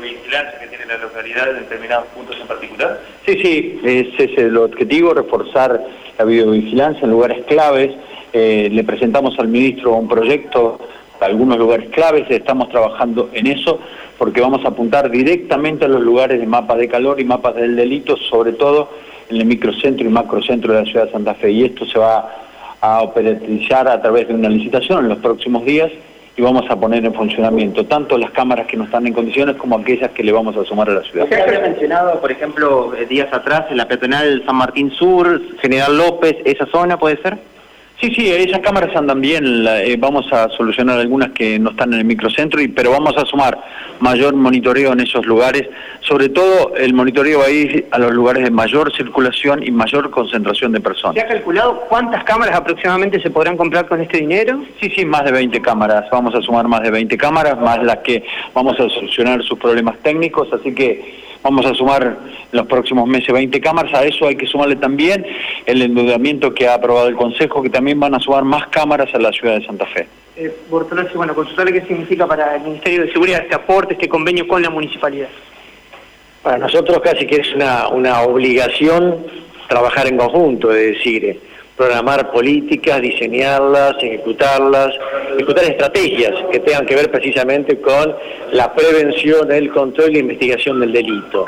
videovigilancia que tiene la localidad en determinados puntos en particular? Sí, sí, ese es el objetivo, reforzar la videovigilancia en lugares claves. Eh, le presentamos al ministro un proyecto algunos lugares claves, estamos trabajando en eso porque vamos a apuntar directamente a los lugares de mapas de calor y mapas del delito, sobre todo en el microcentro y macrocentro de la ciudad de Santa Fe. Y esto se va a operativizar a través de una licitación en los próximos días y vamos a poner en funcionamiento tanto las cámaras que no están en condiciones como aquellas que le vamos a sumar a la ciudad. Se había mencionado, por ejemplo, eh, días atrás en la peatonal San Martín Sur, General López, esa zona, ¿puede ser? Sí, sí, esas cámaras andan bien, eh, vamos a solucionar algunas que no están en el microcentro, y, pero vamos a sumar mayor monitoreo en esos lugares, sobre todo el monitoreo ahí a los lugares de mayor circulación y mayor concentración de personas. ¿Se ha calculado cuántas cámaras aproximadamente se podrán comprar con este dinero? Sí, sí, más de 20 cámaras, vamos a sumar más de 20 cámaras, más las que vamos a solucionar sus problemas técnicos, así que Vamos a sumar en los próximos meses 20 cámaras, a eso hay que sumarle también el endeudamiento que ha aprobado el Consejo, que también van a sumar más cámaras a la ciudad de Santa Fe. Eh, Bortolossi, bueno, consultarle qué significa para el Ministerio de Seguridad este aporte, este convenio con la municipalidad. Para nosotros casi que es una, una obligación trabajar en conjunto, es decir, programar políticas, diseñarlas, ejecutarlas, ejecutar estrategias que tengan que ver precisamente con la prevención, el control y la investigación del delito.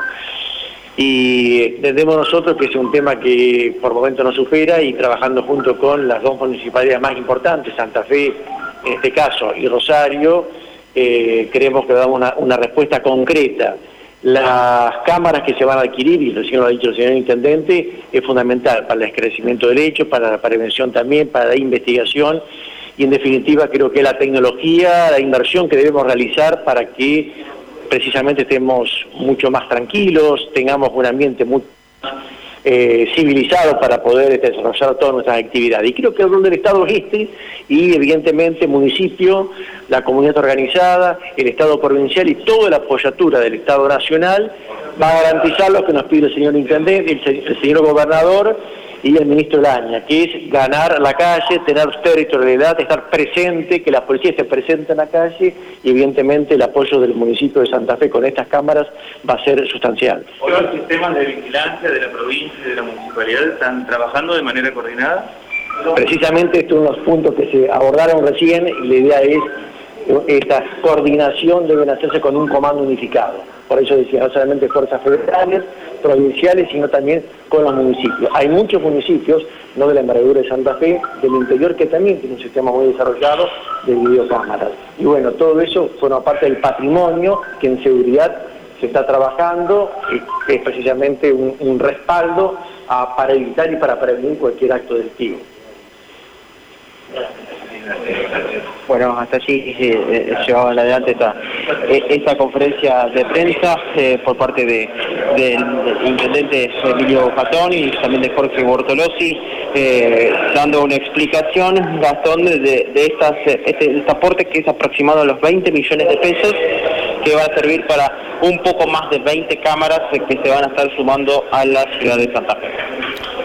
Y entendemos nosotros que es un tema que por momento nos supera y trabajando junto con las dos municipalidades más importantes, Santa Fe en este caso y Rosario, eh, creemos que damos una respuesta concreta las cámaras que se van a adquirir, y recién lo ha dicho el señor Intendente, es fundamental para el esclarecimiento del hecho, para la prevención también, para la investigación. Y en definitiva creo que la tecnología, la inversión que debemos realizar para que precisamente estemos mucho más tranquilos, tengamos un ambiente mucho más eh, civilizado para poder este, desarrollar todas nuestras actividades. Y creo que el rol del Estado es este, y evidentemente el municipio, la comunidad organizada, el Estado provincial y toda la apoyatura del Estado nacional va a garantizar lo que nos pide el señor Intendente, el, el señor Gobernador, y el ministro Laña, que es ganar la calle, tener territorialidad, estar presente, que la policía esté presente en la calle y evidentemente el apoyo del municipio de Santa Fe con estas cámaras va a ser sustancial. ¿Hoy los sistemas de vigilancia de la provincia y de la municipalidad están trabajando de manera coordinada? Precisamente estos son los puntos que se abordaron recién y la idea es esta coordinación deben hacerse con un comando unificado. Por eso decía, no solamente fuerzas federales, provinciales, sino también con los municipios. Hay muchos municipios, no de la envergadura de Santa Fe, del interior, que también tienen un sistema muy desarrollado de videocámaras. Y bueno, todo eso forma parte del patrimonio que en seguridad se está trabajando, y es precisamente un, respaldo para evitar y para prevenir cualquier acto delictivo. Bueno, hasta allí eh, llevaba adelante esta, eh, esta conferencia de prensa eh, por parte de, del intendente Emilio Patón y también de Jorge Bortolosi, dando una explicación, Gastón, de, de estas, este, este, aporte que es aproximado a los 20 millones de pesos, que va a servir para un poco más de 20 cámaras que se van a estar sumando a la ciudad de Santa Fe.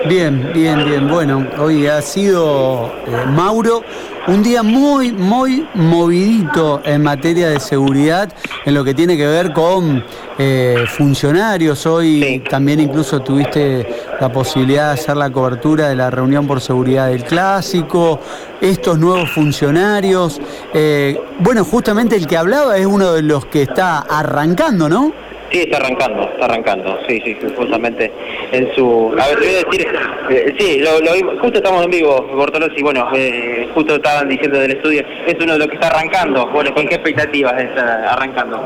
Bien, bien, bien. Bueno, hoy ha sido Mauro un día muy, muy movidito en materia de seguridad, en lo que tiene que ver con eh, funcionarios. Hoy también incluso tuviste la posibilidad de hacer la cobertura de la reunión por seguridad del clásico, estos nuevos funcionarios. Eh, bueno, justamente el que hablaba es uno de los que está arrancando, ¿no? Sí, está arrancando, está arrancando, sí, sí, justamente en su... A ver, te voy a decir, eh, sí, lo, lo, justo estamos en vivo, Bortolossi, bueno, eh, justo estaban diciendo del estudio, es uno de los que está arrancando, bueno, ¿con qué expectativas está arrancando?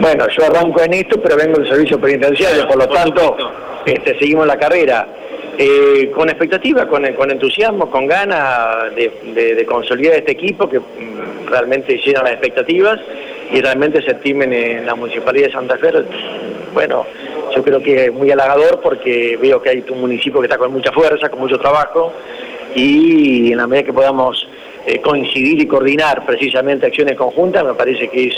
Bueno, yo arranco en esto, pero vengo del servicio penitenciario, por lo tanto, este, seguimos la carrera. Eh, con expectativa, con, con, entusiasmo, con ganas de, de, consolidar este equipo que mm, realmente llena las expectativas y realmente se estimen en la Municipalidad de Santa Fe, bueno, yo creo que es muy halagador porque veo que hay un municipio que está con mucha fuerza, con mucho trabajo y en la medida que podamos eh, coincidir y coordinar precisamente acciones conjuntas, me parece que es,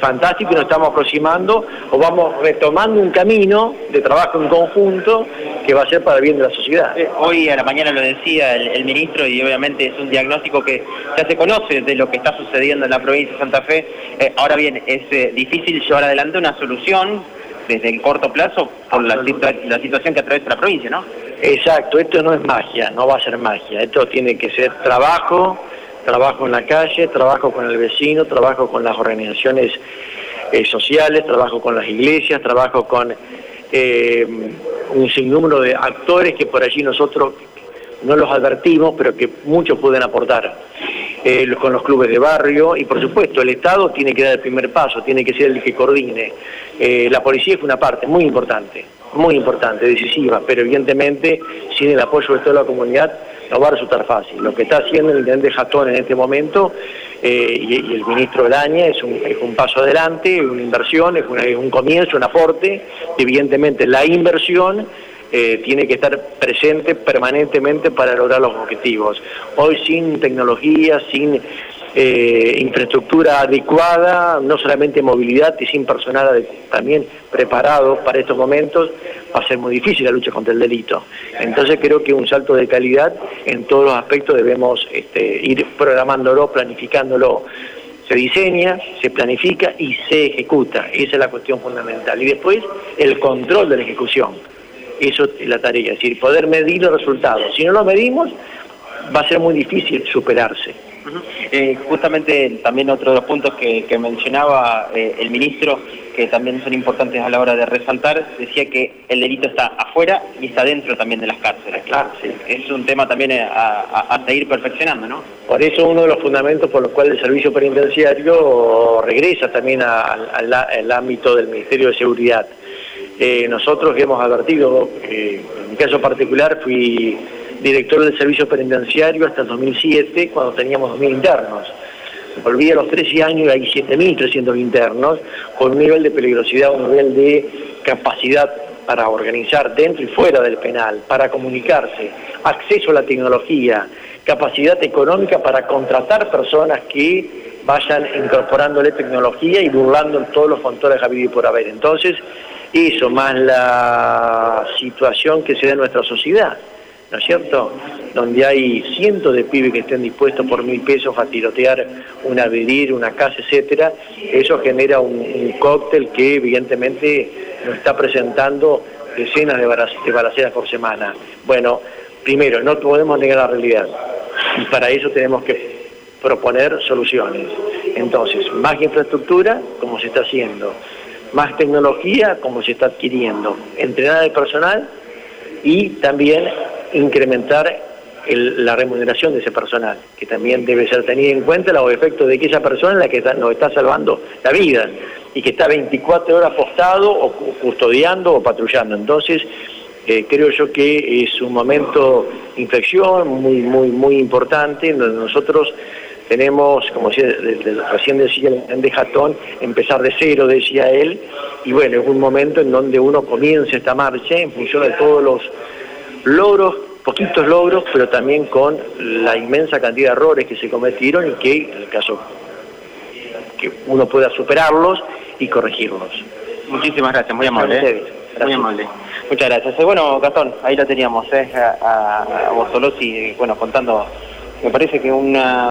fantástico y nos estamos aproximando o vamos retomando un camino de trabajo en conjunto que va a ser para el bien de la sociedad. Eh, hoy a la mañana lo decía el, ministro y obviamente es un diagnóstico que ya se conoce de lo que está sucediendo en la provincia de Santa Fe. Eh, ahora bien, es difícil llevar adelante una solución desde el corto plazo por la, la situación que atraviesa la provincia, ¿no? Exacto, esto no es magia, no va a ser magia, esto tiene que ser trabajo, trabajo en la calle, trabajo con el vecino, trabajo con las organizaciones eh, sociales, trabajo con las iglesias, trabajo con eh, un sinnúmero de actores que por allí nosotros no los advertimos, pero que muchos pueden aportar. Eh, con los clubes de barrio y por supuesto el Estado tiene que dar el primer paso, tiene que ser el que coordine. la policía es una parte muy importante, muy importante, decisiva, pero evidentemente sin el apoyo de toda la comunidad no va a resultar fácil. Lo que está haciendo el intendente Jatón en este momento eh, y, el ministro Elaña es un, es un paso adelante, una inversión, es, un comienzo, un aporte. Evidentemente la inversión eh, tiene que estar presente permanentemente para lograr los objetivos. Hoy sin tecnología, sin eh, infraestructura adecuada, no solamente movilidad, y sin personal también preparado para estos momentos, va a ser muy difícil la lucha contra el delito. Entonces creo que un salto de calidad en todos los aspectos debemos este, ir programándolo, planificándolo. Se diseña, se planifica y se ejecuta. Esa es la cuestión fundamental. Y después el control de la ejecución. Eso es la tarea, es decir, poder medir los resultados. Si no lo medimos, va a ser muy difícil superarse. Eh, justamente también otro de los puntos que, mencionaba eh, el ministro, que también son importantes a la hora de resaltar, decía que el delito está afuera y está dentro también de las cárceles. Claro, Es un tema también a, seguir perfeccionando, ¿no? Por eso uno de los fundamentos por los cuales el servicio penitenciario regresa también al, ámbito del Ministerio de Seguridad. Eh, nosotros hemos advertido, en mi caso particular fui director del servicio penitenciario hasta el 2007, cuando teníamos 2.000 internos. Volví a los 13 años y hay 7.300 internos, con un nivel de peligrosidad, un nivel de capacidad para organizar dentro y fuera del penal, para comunicarse, acceso a la tecnología, capacidad económica para contratar personas que vayan incorporándole tecnología y burlando todos los controles habidos por haber. Entonces, eso más la situación que se da en nuestra sociedad. ¿No es cierto? Donde hay cientos de pibes que estén dispuestos por mil pesos a tirotear un avenir, una casa, etcétera, eso genera un, cóctel que evidentemente nos está presentando decenas de, balaceras por semana. Bueno, primero, no podemos negar la realidad y para eso tenemos que proponer soluciones. Entonces, más infraestructura, como se está haciendo, más tecnología, como se está adquiriendo, entrenar al personal y también incrementar la remuneración de ese personal, que también debe ser tenida en cuenta los efectos de que esa persona es la que nos está salvando la vida y que está 24 horas postado o custodiando o patrullando. Entonces, eh, creo yo que es un momento de inflexión muy, muy, muy importante, donde nosotros tenemos, como recién decía el de Jatón, empezar de cero, decía él, y bueno, es un momento en donde uno comienza esta marcha en función de todos los logros, poquitos logros, pero también con la inmensa cantidad de errores que se cometieron y que, en el caso que uno pueda superarlos y corregirlos. Muchísimas gracias, muy amable. ¿eh? Muy amable. Muchas gracias. Eh, bueno, Gastón, ahí lo teníamos, ¿eh? a, a, bueno, contando, me parece que una...